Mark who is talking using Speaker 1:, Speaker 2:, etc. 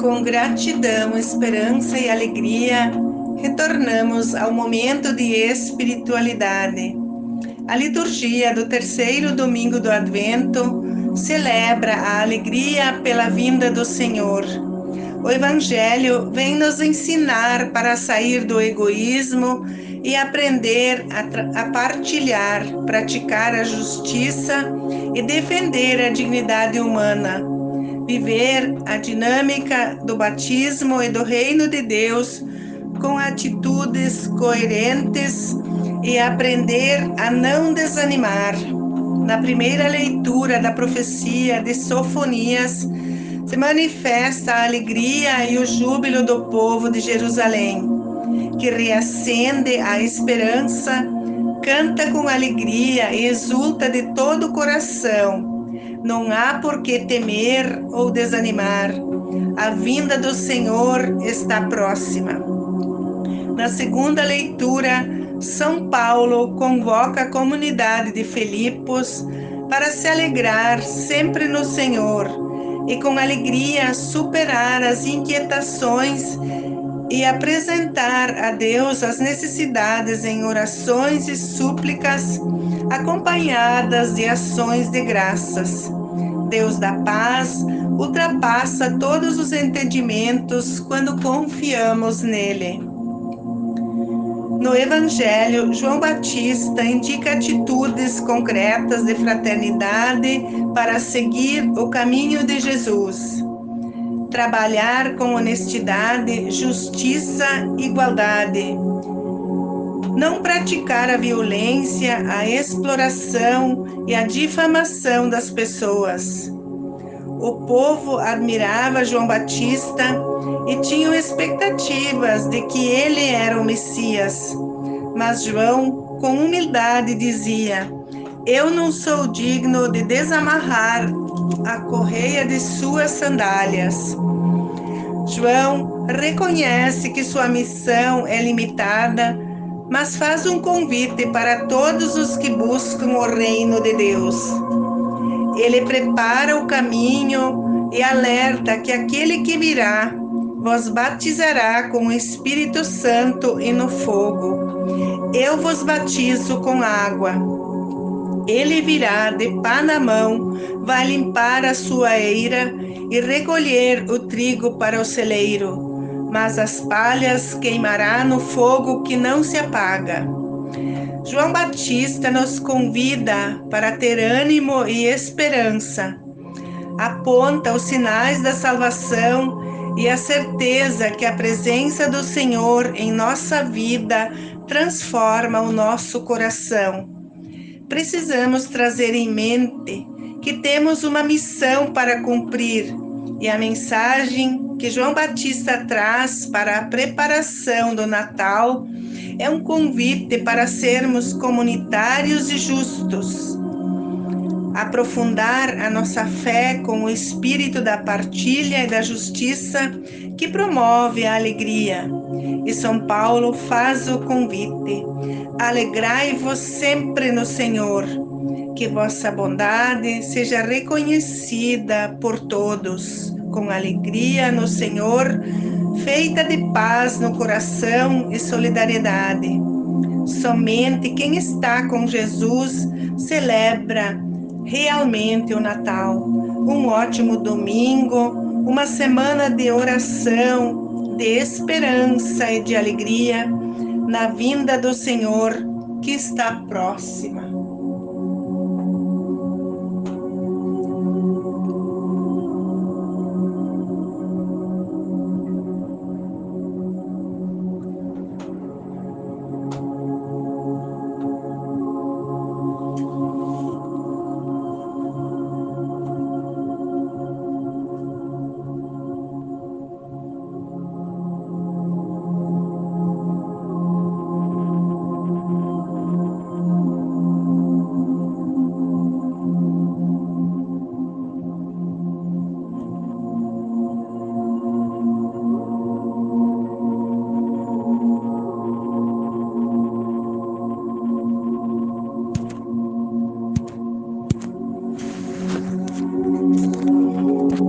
Speaker 1: Com gratidão, esperança e alegria, retornamos ao momento de espiritualidade. A liturgia do terceiro domingo do Advento celebra a alegria pela vinda do Senhor. O Evangelho vem nos ensinar para sair do egoísmo e aprender a, a, partilhar, praticar a justiça e defender a dignidade humana viver a dinâmica do batismo e do reino de Deus com atitudes coerentes e aprender a não desanimar. Na primeira leitura da profecia de Sofonias, se manifesta a alegria e o júbilo do povo de Jerusalém, que reacende a esperança, canta com alegria e exulta de todo o coração não há por que temer ou desanimar. A vinda do Senhor está próxima. Na segunda leitura, São Paulo convoca a comunidade de Filipos para se alegrar sempre no Senhor e com alegria superar as inquietações e apresentar a Deus as necessidades em orações e súplicas acompanhadas de ações de graças. Deus da paz ultrapassa todos os entendimentos quando confiamos nele. No Evangelho, João Batista indica atitudes concretas de fraternidade para seguir o caminho de Jesus. Trabalhar com honestidade, justiça, igualdade não praticar a violência, a exploração e a difamação das pessoas. O povo admirava João Batista e tinham expectativas de que ele era o Messias. Mas João, com humildade, dizia: Eu não sou digno de desamarrar a correia de suas sandálias. João reconhece que sua missão é limitada mas faz um convite para todos os que buscam o reino de Deus. Ele prepara o caminho e alerta que aquele que virá vos batizará com o Espírito Santo e no fogo. Eu vos batizo com água. Ele virá de pá na mão, vai limpar a sua eira e recolher o trigo para o celeiro mas as palhas queimará no fogo que não se apaga. João Batista nos convida para ter ânimo e esperança. Aponta os sinais da salvação e a certeza que a presença do Senhor em nossa vida transforma o nosso coração. Precisamos trazer em mente que temos uma missão para cumprir e a mensagem que João Batista traz para a preparação do Natal é um convite para sermos comunitários e justos. Aprofundar a nossa fé com o espírito da partilha e da justiça que promove a alegria. E São Paulo faz o convite: alegrai-vos sempre no Senhor que vossa bondade seja reconhecida por todos, com alegria no Senhor, feita de paz no coração e solidariedade. Somente quem está com Jesus celebra realmente o Natal. Um ótimo domingo, uma semana de oração, de esperança e de alegria na vinda do Senhor que está próxima.